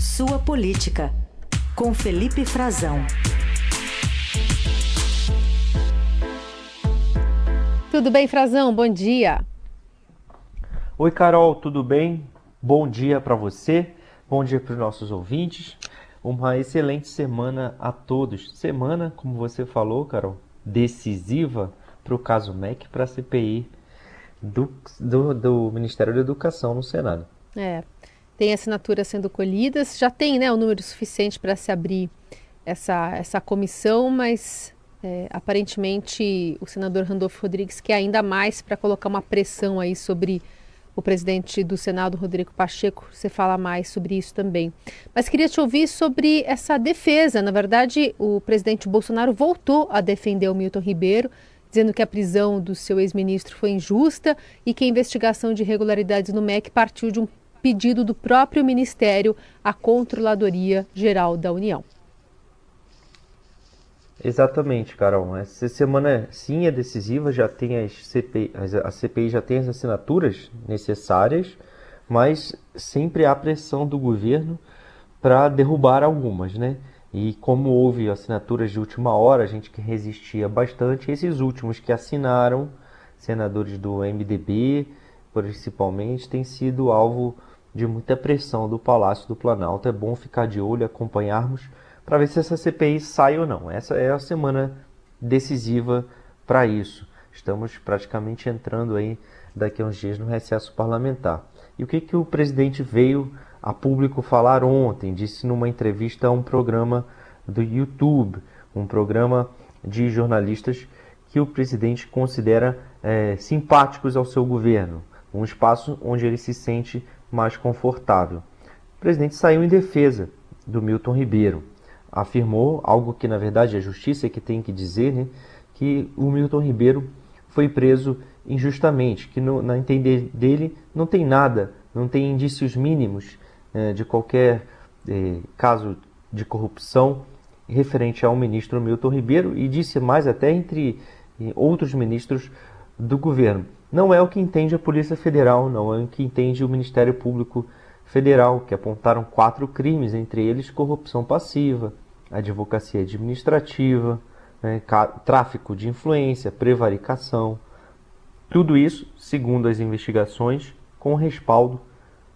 Sua Política, com Felipe Frazão. Tudo bem, Frazão? Bom dia. Oi, Carol, tudo bem? Bom dia para você, bom dia para os nossos ouvintes. Uma excelente semana a todos. Semana, como você falou, Carol, decisiva para o caso MEC para a CPI do, do, do Ministério da Educação no Senado. É, tem assinaturas sendo colhidas, já tem né, o número suficiente para se abrir essa, essa comissão, mas é, aparentemente o senador Randolfo Rodrigues quer ainda mais para colocar uma pressão aí sobre o presidente do Senado, Rodrigo Pacheco. Você fala mais sobre isso também. Mas queria te ouvir sobre essa defesa. Na verdade, o presidente Bolsonaro voltou a defender o Milton Ribeiro, dizendo que a prisão do seu ex-ministro foi injusta e que a investigação de irregularidades no MEC partiu de um pedido do próprio Ministério à Controladoria Geral da União. Exatamente, Carol. Essa semana sim é decisiva, já tem as CPI, a CPI já tem as assinaturas necessárias, mas sempre há pressão do governo para derrubar algumas, né? E como houve assinaturas de última hora, a gente que resistia bastante, esses últimos que assinaram, senadores do MDB, principalmente, têm sido alvo de muita pressão do Palácio do Planalto. É bom ficar de olho, acompanharmos para ver se essa CPI sai ou não. Essa é a semana decisiva para isso. Estamos praticamente entrando aí daqui a uns dias no recesso parlamentar. E o que, que o presidente veio a público falar ontem? Disse numa entrevista a um programa do YouTube, um programa de jornalistas que o presidente considera é, simpáticos ao seu governo, um espaço onde ele se sente mais confortável. O presidente saiu em defesa do Milton Ribeiro afirmou algo que na verdade a justiça é que tem que dizer, né, que o Milton Ribeiro foi preso injustamente, que no, na entender dele não tem nada, não tem indícios mínimos é, de qualquer é, caso de corrupção referente ao ministro Milton Ribeiro e disse mais até entre outros ministros do governo. Não é o que entende a Polícia Federal, não é o que entende o Ministério Público Federal, que apontaram quatro crimes, entre eles corrupção passiva, advocacia administrativa, né, tráfico de influência, prevaricação. Tudo isso, segundo as investigações, com o respaldo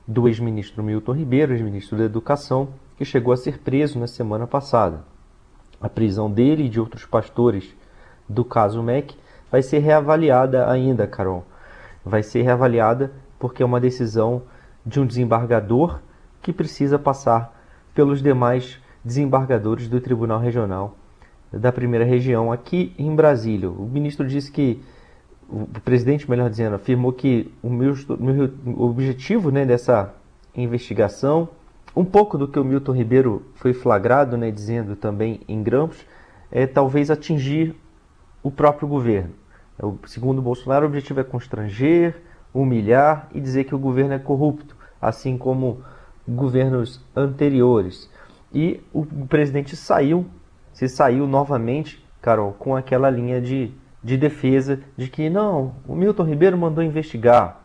do ex-ministro Milton Ribeiro, ex-ministro da Educação, que chegou a ser preso na semana passada. A prisão dele e de outros pastores do caso MEC vai ser reavaliada ainda, Carol. Vai ser reavaliada porque é uma decisão de um desembargador que precisa passar pelos demais desembargadores do Tribunal Regional da Primeira Região aqui em Brasília. O ministro disse que o presidente, melhor dizendo, afirmou que o meu, meu objetivo né, dessa investigação, um pouco do que o Milton Ribeiro foi flagrado, né, dizendo também em Grampos, é talvez atingir o próprio governo. Segundo Bolsonaro, o objetivo é constranger, humilhar e dizer que o governo é corrupto, assim como governos anteriores. E o presidente saiu, se saiu novamente, Carol, com aquela linha de, de defesa de que não, o Milton Ribeiro mandou investigar.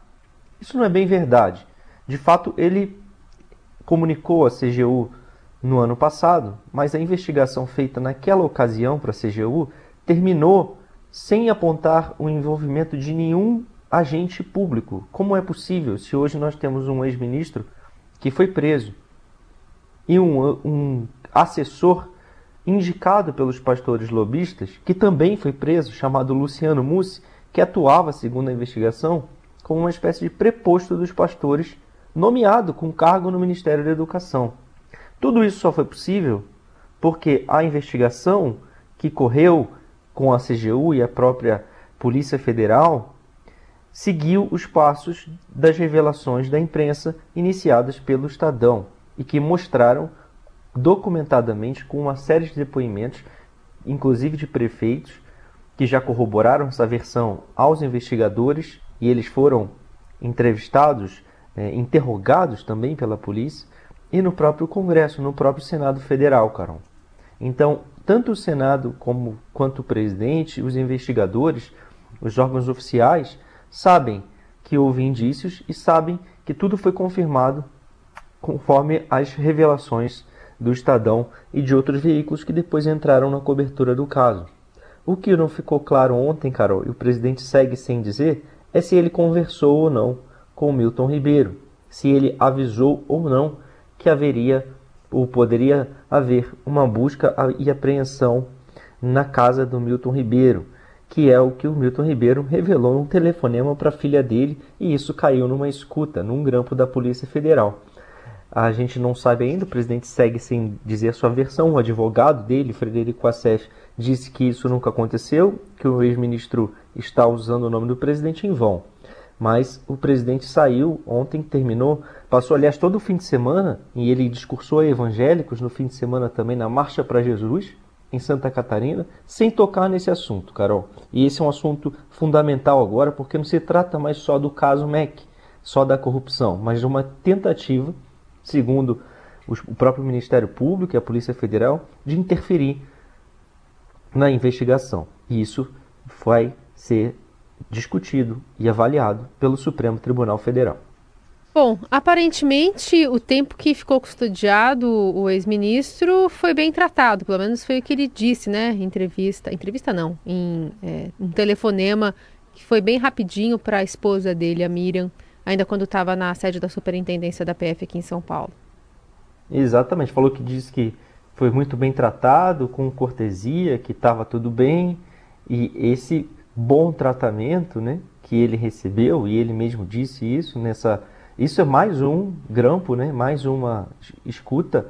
Isso não é bem verdade. De fato, ele comunicou à CGU no ano passado, mas a investigação feita naquela ocasião para a CGU terminou sem apontar o envolvimento de nenhum agente público. Como é possível se hoje nós temos um ex-ministro que foi preso e um, um assessor indicado pelos pastores lobistas, que também foi preso, chamado Luciano Mussi, que atuava, segundo a investigação, como uma espécie de preposto dos pastores, nomeado com cargo no Ministério da Educação. Tudo isso só foi possível porque a investigação que correu com a CGU e a própria Polícia Federal seguiu os passos das revelações da imprensa iniciadas pelo Estadão e que mostraram documentadamente com uma série de depoimentos, inclusive de prefeitos, que já corroboraram essa versão aos investigadores e eles foram entrevistados, é, interrogados também pela polícia e no próprio Congresso, no próprio Senado Federal, Carol. Então, tanto o Senado como quanto o presidente, os investigadores, os órgãos oficiais sabem que houve indícios e sabem que tudo foi confirmado conforme as revelações do Estadão e de outros veículos que depois entraram na cobertura do caso. O que não ficou claro ontem, Carol, e o presidente segue sem dizer, é se ele conversou ou não com Milton Ribeiro, se ele avisou ou não que haveria ou poderia haver uma busca e apreensão na casa do Milton Ribeiro, que é o que o Milton Ribeiro revelou num telefonema para a filha dele e isso caiu numa escuta, num grampo da Polícia Federal. A gente não sabe ainda, o presidente segue sem dizer sua versão. O advogado dele, Frederico Assef, disse que isso nunca aconteceu, que o ex-ministro está usando o nome do presidente em vão. Mas o presidente saiu ontem, terminou, passou aliás todo o fim de semana, e ele discursou a evangélicos no fim de semana também na Marcha para Jesus, em Santa Catarina, sem tocar nesse assunto, Carol. E esse é um assunto fundamental agora, porque não se trata mais só do caso MEC, só da corrupção, mas de uma tentativa, segundo o próprio Ministério Público e a Polícia Federal, de interferir na investigação. E isso vai ser discutido e avaliado pelo Supremo Tribunal Federal. Bom, aparentemente o tempo que ficou custodiado o ex-ministro foi bem tratado, pelo menos foi o que ele disse, né? Em entrevista, entrevista não, em é, um telefonema que foi bem rapidinho para a esposa dele, a Miriam, ainda quando estava na sede da superintendência da PF aqui em São Paulo. Exatamente, falou que disse que foi muito bem tratado, com cortesia, que estava tudo bem, e esse bom tratamento, né, que ele recebeu, e ele mesmo disse isso nessa isso é mais um grampo, né? mais uma escuta,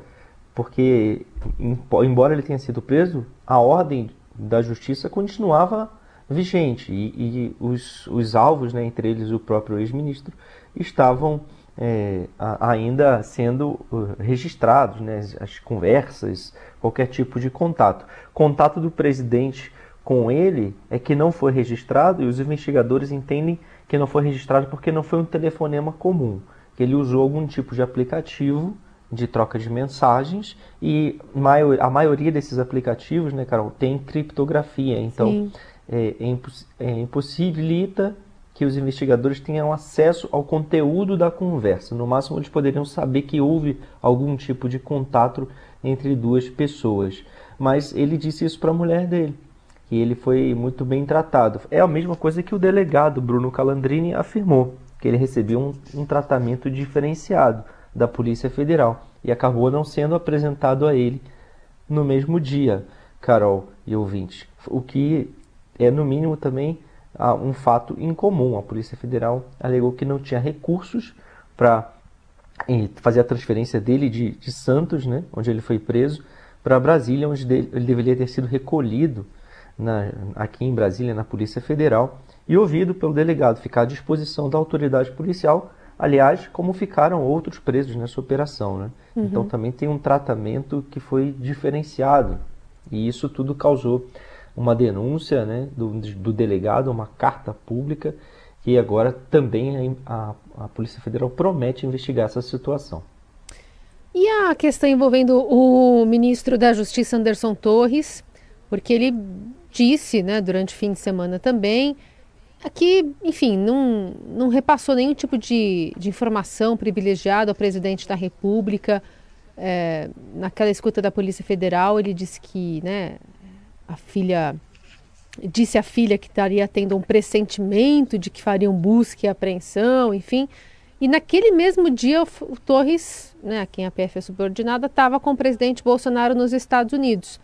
porque, embora ele tenha sido preso, a ordem da justiça continuava vigente e, e os, os alvos, né, entre eles o próprio ex-ministro, estavam é, ainda sendo uh, registrados, né, as conversas, qualquer tipo de contato. Contato do presidente com ele é que não foi registrado e os investigadores entendem que não foi registrado porque não foi um telefonema comum, que ele usou algum tipo de aplicativo de troca de mensagens e a maioria desses aplicativos, né, Carol, tem criptografia, então é, é, imposs é, impossibilita que os investigadores tenham acesso ao conteúdo da conversa. No máximo, eles poderiam saber que houve algum tipo de contato entre duas pessoas. Mas ele disse isso para a mulher dele que ele foi muito bem tratado. É a mesma coisa que o delegado Bruno Calandrini afirmou, que ele recebeu um, um tratamento diferenciado da Polícia Federal e acabou não sendo apresentado a ele no mesmo dia, Carol e ouvinte. O que é, no mínimo, também um fato incomum. A Polícia Federal alegou que não tinha recursos para fazer a transferência dele de, de Santos, né, onde ele foi preso, para Brasília, onde ele deveria ter sido recolhido na, aqui em Brasília, na Polícia Federal, e ouvido pelo delegado ficar à disposição da autoridade policial, aliás, como ficaram outros presos nessa operação. Né? Uhum. Então também tem um tratamento que foi diferenciado, e isso tudo causou uma denúncia né, do, do delegado, uma carta pública, e agora também a, a Polícia Federal promete investigar essa situação. E a questão envolvendo o ministro da Justiça, Anderson Torres, porque ele disse, né, durante o fim de semana também, que, enfim, não, não repassou nenhum tipo de, de informação privilegiada ao presidente da República. É, naquela escuta da Polícia Federal, ele disse que, né, a filha disse à filha que estaria tendo um pressentimento de que fariam busca e apreensão, enfim. E naquele mesmo dia, o Torres, né, a quem a PF é subordinada, estava com o presidente Bolsonaro nos Estados Unidos.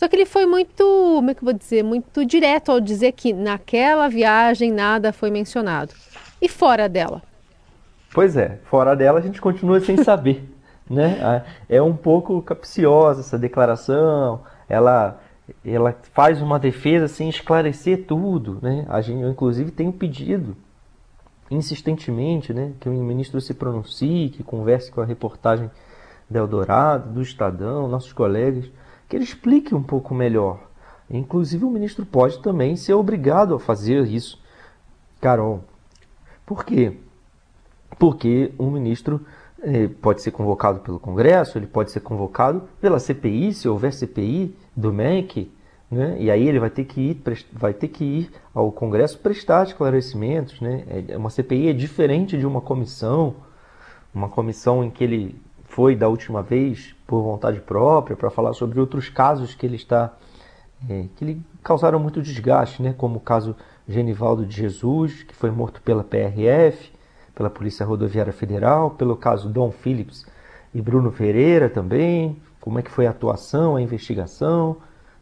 Só que ele foi muito, como é que eu vou dizer, muito direto ao dizer que naquela viagem nada foi mencionado. E fora dela? Pois é, fora dela a gente continua sem saber, né? É um pouco capciosa essa declaração. Ela ela faz uma defesa sem esclarecer tudo, né? A gente inclusive tem um pedido insistentemente, né, que o ministro se pronuncie, que converse com a reportagem da Eldorado, do Estadão, nossos colegas que ele explique um pouco melhor. Inclusive, o ministro pode também ser obrigado a fazer isso. Carol, por quê? Porque um ministro eh, pode ser convocado pelo Congresso, ele pode ser convocado pela CPI, se houver CPI do MEC, né? e aí ele vai ter que ir, vai ter que ir ao Congresso prestar esclarecimentos. Né? É, uma CPI é diferente de uma comissão. uma comissão em que ele foi da última vez por vontade própria para falar sobre outros casos que ele está é, que lhe causaram muito desgaste, né? Como o caso Genivaldo de Jesus, que foi morto pela PRF, pela Polícia Rodoviária Federal, pelo caso Dom Phillips e Bruno Ferreira também, como é que foi a atuação, a investigação,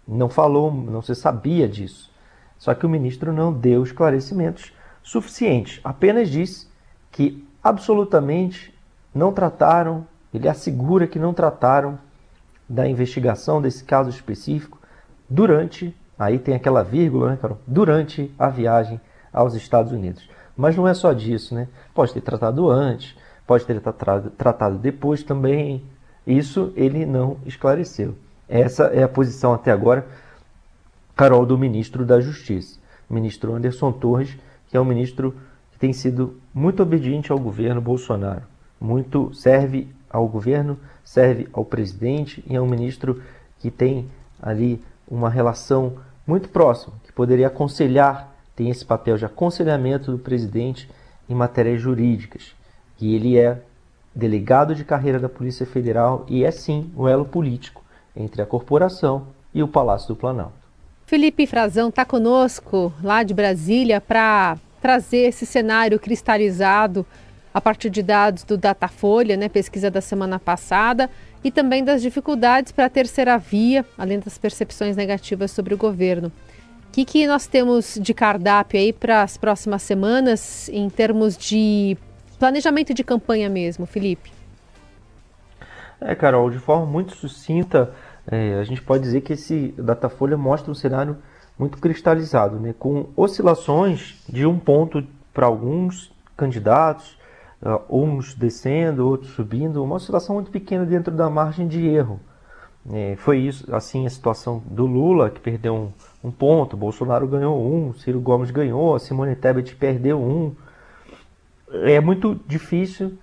não falou, não se sabia disso. Só que o ministro não deu esclarecimentos suficientes, apenas disse que absolutamente não trataram, ele assegura que não trataram da investigação desse caso específico durante, aí tem aquela vírgula, né, Carol? Durante a viagem aos Estados Unidos. Mas não é só disso, né? Pode ter tratado antes, pode ter tratado, tratado depois também. Isso ele não esclareceu. Essa é a posição até agora, Carol, do ministro da Justiça, ministro Anderson Torres, que é um ministro que tem sido muito obediente ao governo Bolsonaro, muito serve ao governo, serve ao presidente e um ministro que tem ali uma relação muito próxima, que poderia aconselhar, tem esse papel de aconselhamento do presidente em matérias jurídicas. E ele é delegado de carreira da Polícia Federal e é sim o elo político entre a corporação e o Palácio do Planalto. Felipe Frazão está conosco lá de Brasília para trazer esse cenário cristalizado a partir de dados do Datafolha, né, pesquisa da semana passada, e também das dificuldades para a terceira via, além das percepções negativas sobre o governo. O que, que nós temos de cardápio aí para as próximas semanas em termos de planejamento de campanha mesmo, Felipe? É, Carol, de forma muito sucinta, é, a gente pode dizer que esse Datafolha mostra um cenário muito cristalizado, né, com oscilações de um ponto para alguns candidatos, uh, uns descendo, outros subindo, uma oscilação muito pequena dentro da margem de erro. É, foi isso, assim, a situação do Lula, que perdeu um, um, ponto, Bolsonaro ganhou um, Ciro Gomes ganhou, Simone Tebet perdeu um. É muito difícil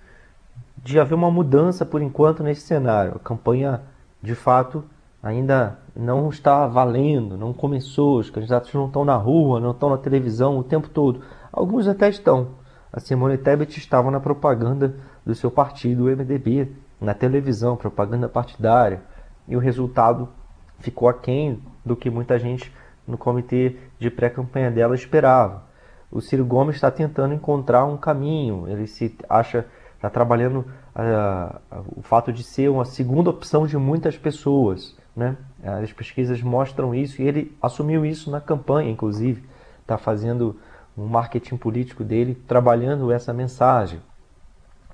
de haver uma mudança por enquanto nesse cenário. A campanha, de fato, ainda não está valendo, não começou, os candidatos não estão na rua, não estão na televisão o tempo todo. Alguns até estão. A Simone Tebet estava na propaganda do seu partido, o MDB, na televisão, propaganda partidária, e o resultado ficou aquém do que muita gente no comitê de pré-campanha dela esperava. O Ciro Gomes está tentando encontrar um caminho, ele se acha, está trabalhando uh, o fato de ser uma segunda opção de muitas pessoas. Né? As pesquisas mostram isso e ele assumiu isso na campanha, inclusive. Está fazendo um marketing político dele, trabalhando essa mensagem.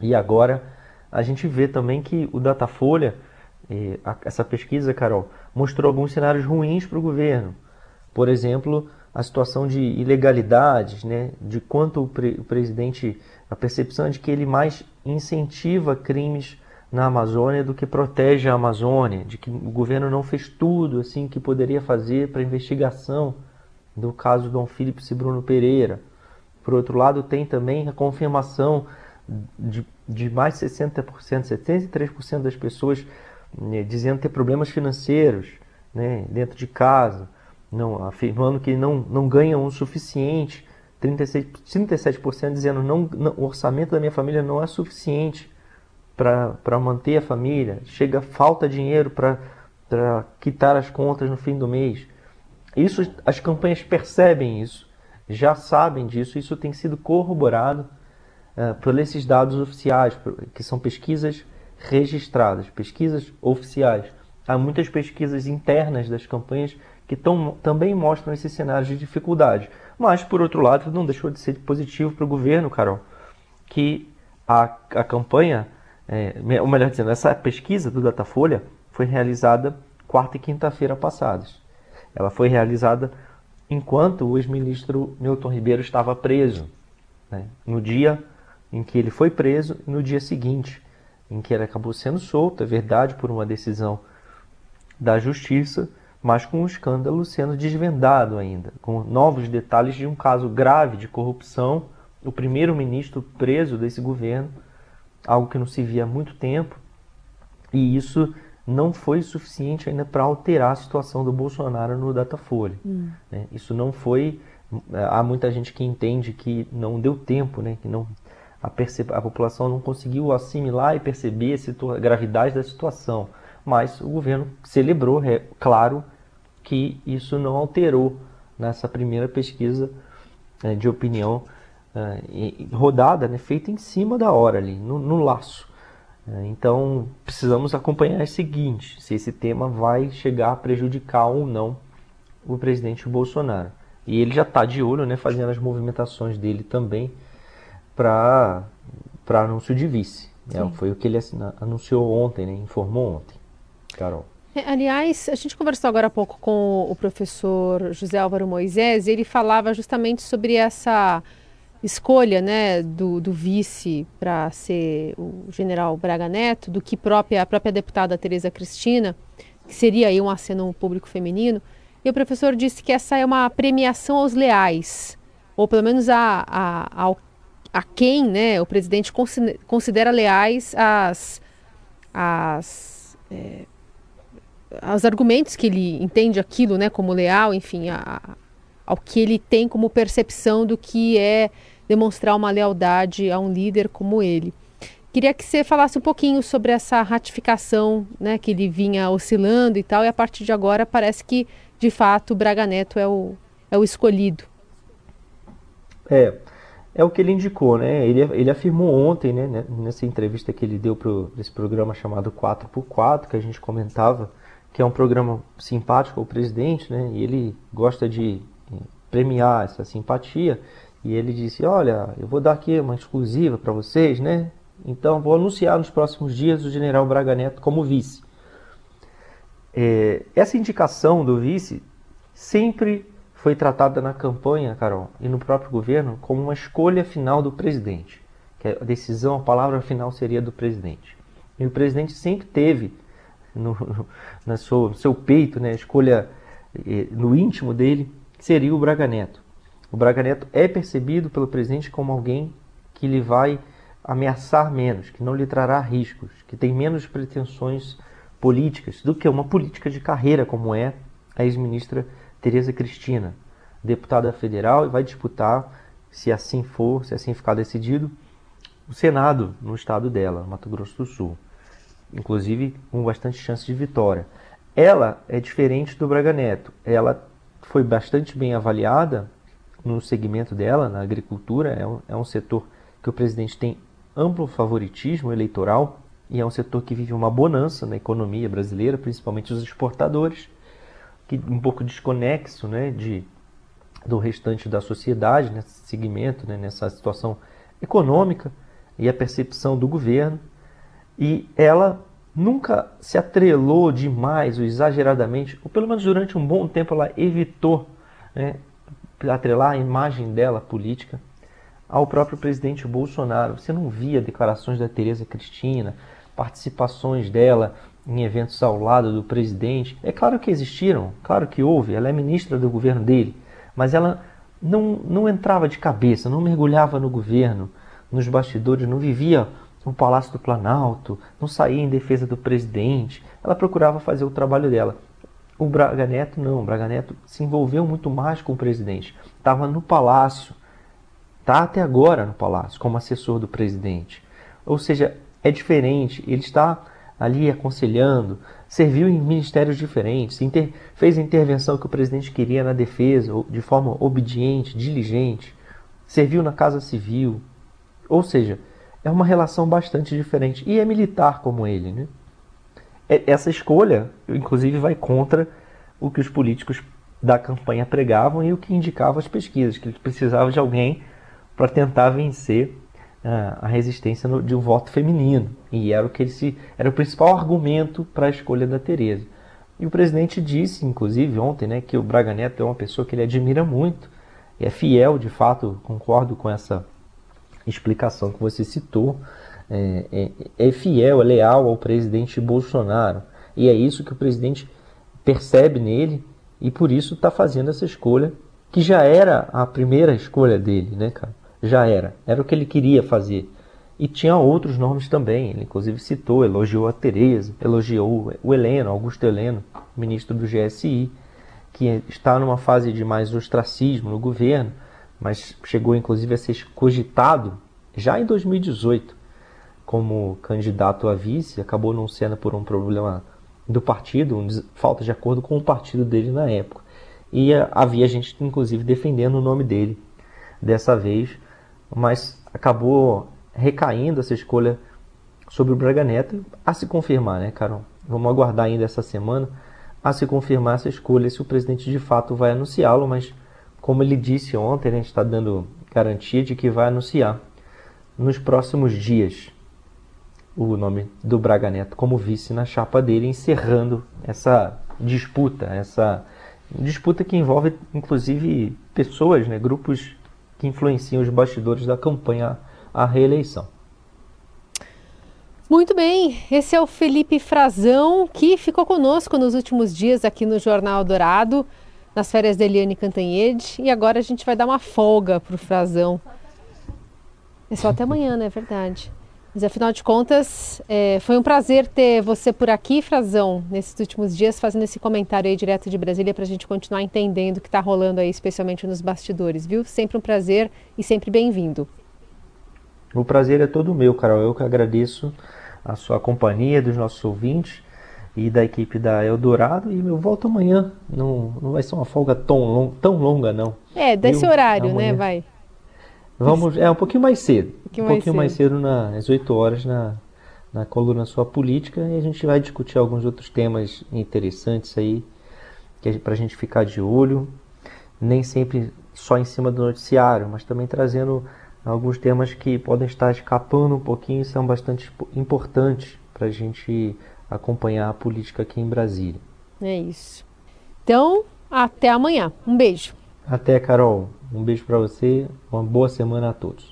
E agora a gente vê também que o Datafolha, eh, essa pesquisa, Carol, mostrou alguns cenários ruins para o governo. Por exemplo, a situação de ilegalidades, né, de quanto o, pre o presidente, a percepção de que ele mais incentiva crimes na Amazônia do que protege a Amazônia, de que o governo não fez tudo assim que poderia fazer para investigação do caso Dom Philips e Bruno Pereira. Por outro lado, tem também a confirmação de, de mais de 60%, 73% das pessoas né, dizendo ter problemas financeiros né, dentro de casa, não, afirmando que não, não ganham o suficiente, 36, 37% dizendo não, não, o orçamento da minha família não é suficiente para manter a família, chega falta dinheiro para quitar as contas no fim do mês. Isso as campanhas percebem isso, já sabem disso, isso tem sido corroborado uh, por esses dados oficiais, que são pesquisas registradas, pesquisas oficiais. Há muitas pesquisas internas das campanhas que tão, também mostram esses cenários de dificuldade. Mas, por outro lado, não deixou de ser positivo para o governo, Carol, que a, a campanha é, ou melhor dizendo, essa pesquisa do Datafolha foi realizada quarta e quinta-feira passados. Ela foi realizada enquanto o ex-ministro Milton Ribeiro estava preso. Né? No dia em que ele foi preso e no dia seguinte, em que ele acabou sendo solto, é verdade, por uma decisão da justiça, mas com o um escândalo sendo desvendado ainda, com novos detalhes de um caso grave de corrupção. O primeiro-ministro preso desse governo algo que não se via há muito tempo, e isso não foi suficiente ainda para alterar a situação do Bolsonaro no Datafolha. Hum. Né? Isso não foi. Há muita gente que entende que não deu tempo, né? que não, A, a população não conseguiu assimilar e perceber a, gravidade da situação. Mas o governo celebrou, é claro, que isso não alterou nessa primeira pesquisa né, de opinião uh, rodada, né, feita em cima da hora ali, no, no laço. Uh, então precisamos acompanhar o seguinte: se esse tema vai chegar a prejudicar ou não o presidente Bolsonaro. E ele já está de olho, né, fazendo as movimentações dele também para anúncio de vice. É, foi o que ele anunciou ontem, né, informou ontem. Carol. É, aliás, a gente conversou agora há pouco com o professor José Álvaro Moisés, e ele falava justamente sobre essa escolha né, do, do vice para ser o general Braga Neto, do que própria, a própria deputada Tereza Cristina, que seria aí um aceno público feminino. E o professor disse que essa é uma premiação aos leais, ou pelo menos a, a, a, a quem né, o presidente considera leais as, as é, argumentos que ele entende aquilo né, como leal, enfim, a, ao que ele tem como percepção do que é demonstrar uma lealdade a um líder como ele. Queria que você falasse um pouquinho sobre essa ratificação né, que ele vinha oscilando e tal, e a partir de agora parece que, de fato, o Braga Neto é o, é o escolhido. É, é o que ele indicou, né? Ele, ele afirmou ontem, né, nessa entrevista que ele deu para esse programa chamado 4x4, que a gente comentava, que é um programa simpático ao presidente, né? E ele gosta de premiar essa simpatia. E ele disse: Olha, eu vou dar aqui uma exclusiva para vocês, né? Então vou anunciar nos próximos dias o general Braga Neto como vice. É, essa indicação do vice sempre foi tratada na campanha, Carol, e no próprio governo como uma escolha final do presidente. Que a decisão, a palavra final seria do presidente. E o presidente sempre teve no, no, no seu peito, né, a escolha eh, no íntimo dele, seria o Braga Neto. O Braga Neto é percebido pelo presidente como alguém que lhe vai ameaçar menos, que não lhe trará riscos, que tem menos pretensões políticas do que uma política de carreira, como é a ex-ministra Tereza Cristina, deputada federal, e vai disputar, se assim for, se assim ficar decidido, o Senado no estado dela, Mato Grosso do Sul inclusive com bastante chance de vitória. Ela é diferente do Braga Neto. Ela foi bastante bem avaliada no segmento dela, na agricultura. É um, é um setor que o presidente tem amplo favoritismo eleitoral e é um setor que vive uma bonança na economia brasileira, principalmente os exportadores, que um pouco desconexo né, de, do restante da sociedade nesse segmento, né, nessa situação econômica e a percepção do governo e ela nunca se atrelou demais ou exageradamente, ou pelo menos durante um bom tempo ela evitou né, atrelar a imagem dela política ao próprio presidente Bolsonaro. Você não via declarações da Tereza Cristina, participações dela em eventos ao lado do presidente. É claro que existiram, claro que houve, ela é ministra do governo dele, mas ela não, não entrava de cabeça, não mergulhava no governo, nos bastidores, não vivia no Palácio do Planalto, não saía em defesa do presidente. Ela procurava fazer o trabalho dela. O Braga Neto não, o Braga Neto se envolveu muito mais com o presidente. Estava no palácio, está até agora no palácio, como assessor do presidente. Ou seja, é diferente, ele está ali aconselhando, serviu em ministérios diferentes, inter... fez a intervenção que o presidente queria na defesa, de forma obediente, diligente, serviu na Casa Civil. Ou seja, é uma relação bastante diferente. E é militar como ele. Né? É, essa escolha, inclusive, vai contra o que os políticos da campanha pregavam e o que indicavam as pesquisas, que ele precisava de alguém para tentar vencer uh, a resistência no, de um voto feminino. E era o que ele se, era o principal argumento para a escolha da Tereza. E o presidente disse, inclusive, ontem, né, que o Braga Neto é uma pessoa que ele admira muito, é fiel, de fato, concordo com essa explicação que você citou, é, é, é fiel, é leal ao presidente Bolsonaro. E é isso que o presidente percebe nele e por isso está fazendo essa escolha, que já era a primeira escolha dele, né, cara? Já era. Era o que ele queria fazer. E tinha outros nomes também. Ele inclusive citou, elogiou a Tereza, elogiou o Heleno, Augusto Heleno, ministro do GSI, que está numa fase de mais ostracismo no governo mas chegou inclusive a ser cogitado já em 2018 como candidato a vice, acabou não sendo por um problema do partido, um falta de acordo com o partido dele na época. E havia gente, inclusive, defendendo o nome dele dessa vez, mas acabou recaindo essa escolha sobre o Braga Neto a se confirmar, né, Carol? Vamos aguardar ainda essa semana a se confirmar essa escolha, se o presidente de fato vai anunciá-lo, mas como ele disse ontem, a gente está dando garantia de que vai anunciar nos próximos dias o nome do Braga Neto como vice na chapa dele, encerrando essa disputa, essa disputa que envolve inclusive pessoas, né, grupos que influenciam os bastidores da campanha à reeleição. Muito bem, esse é o Felipe Frazão, que ficou conosco nos últimos dias aqui no Jornal Dourado, nas férias da Eliane Cantanhede, e agora a gente vai dar uma folga para o Frazão. É só até amanhã, não é verdade? Mas afinal de contas, é, foi um prazer ter você por aqui, Frazão, nesses últimos dias, fazendo esse comentário aí direto de Brasília para a gente continuar entendendo o que está rolando aí, especialmente nos bastidores, viu? Sempre um prazer e sempre bem-vindo. O prazer é todo meu, Carol. Eu que agradeço a sua companhia, dos nossos ouvintes e da equipe da Eldorado. E eu volto amanhã. Não, não vai ser uma folga tão, long, tão longa, não. É, desse horário, né? amanhã. né? Vai. Vamos, é um pouquinho mais cedo. Um pouquinho, um pouquinho mais, cedo. mais cedo, nas 8 horas, na, na coluna Sua Política, e a gente vai discutir alguns outros temas interessantes aí, que é para a gente ficar de olho, nem sempre só em cima do noticiário, mas também trazendo alguns temas que podem estar escapando um pouquinho e são bastante importantes para a gente acompanhar a política aqui em Brasília. É isso. Então, até amanhã. Um beijo. Até, Carol. Um beijo para você, uma boa semana a todos.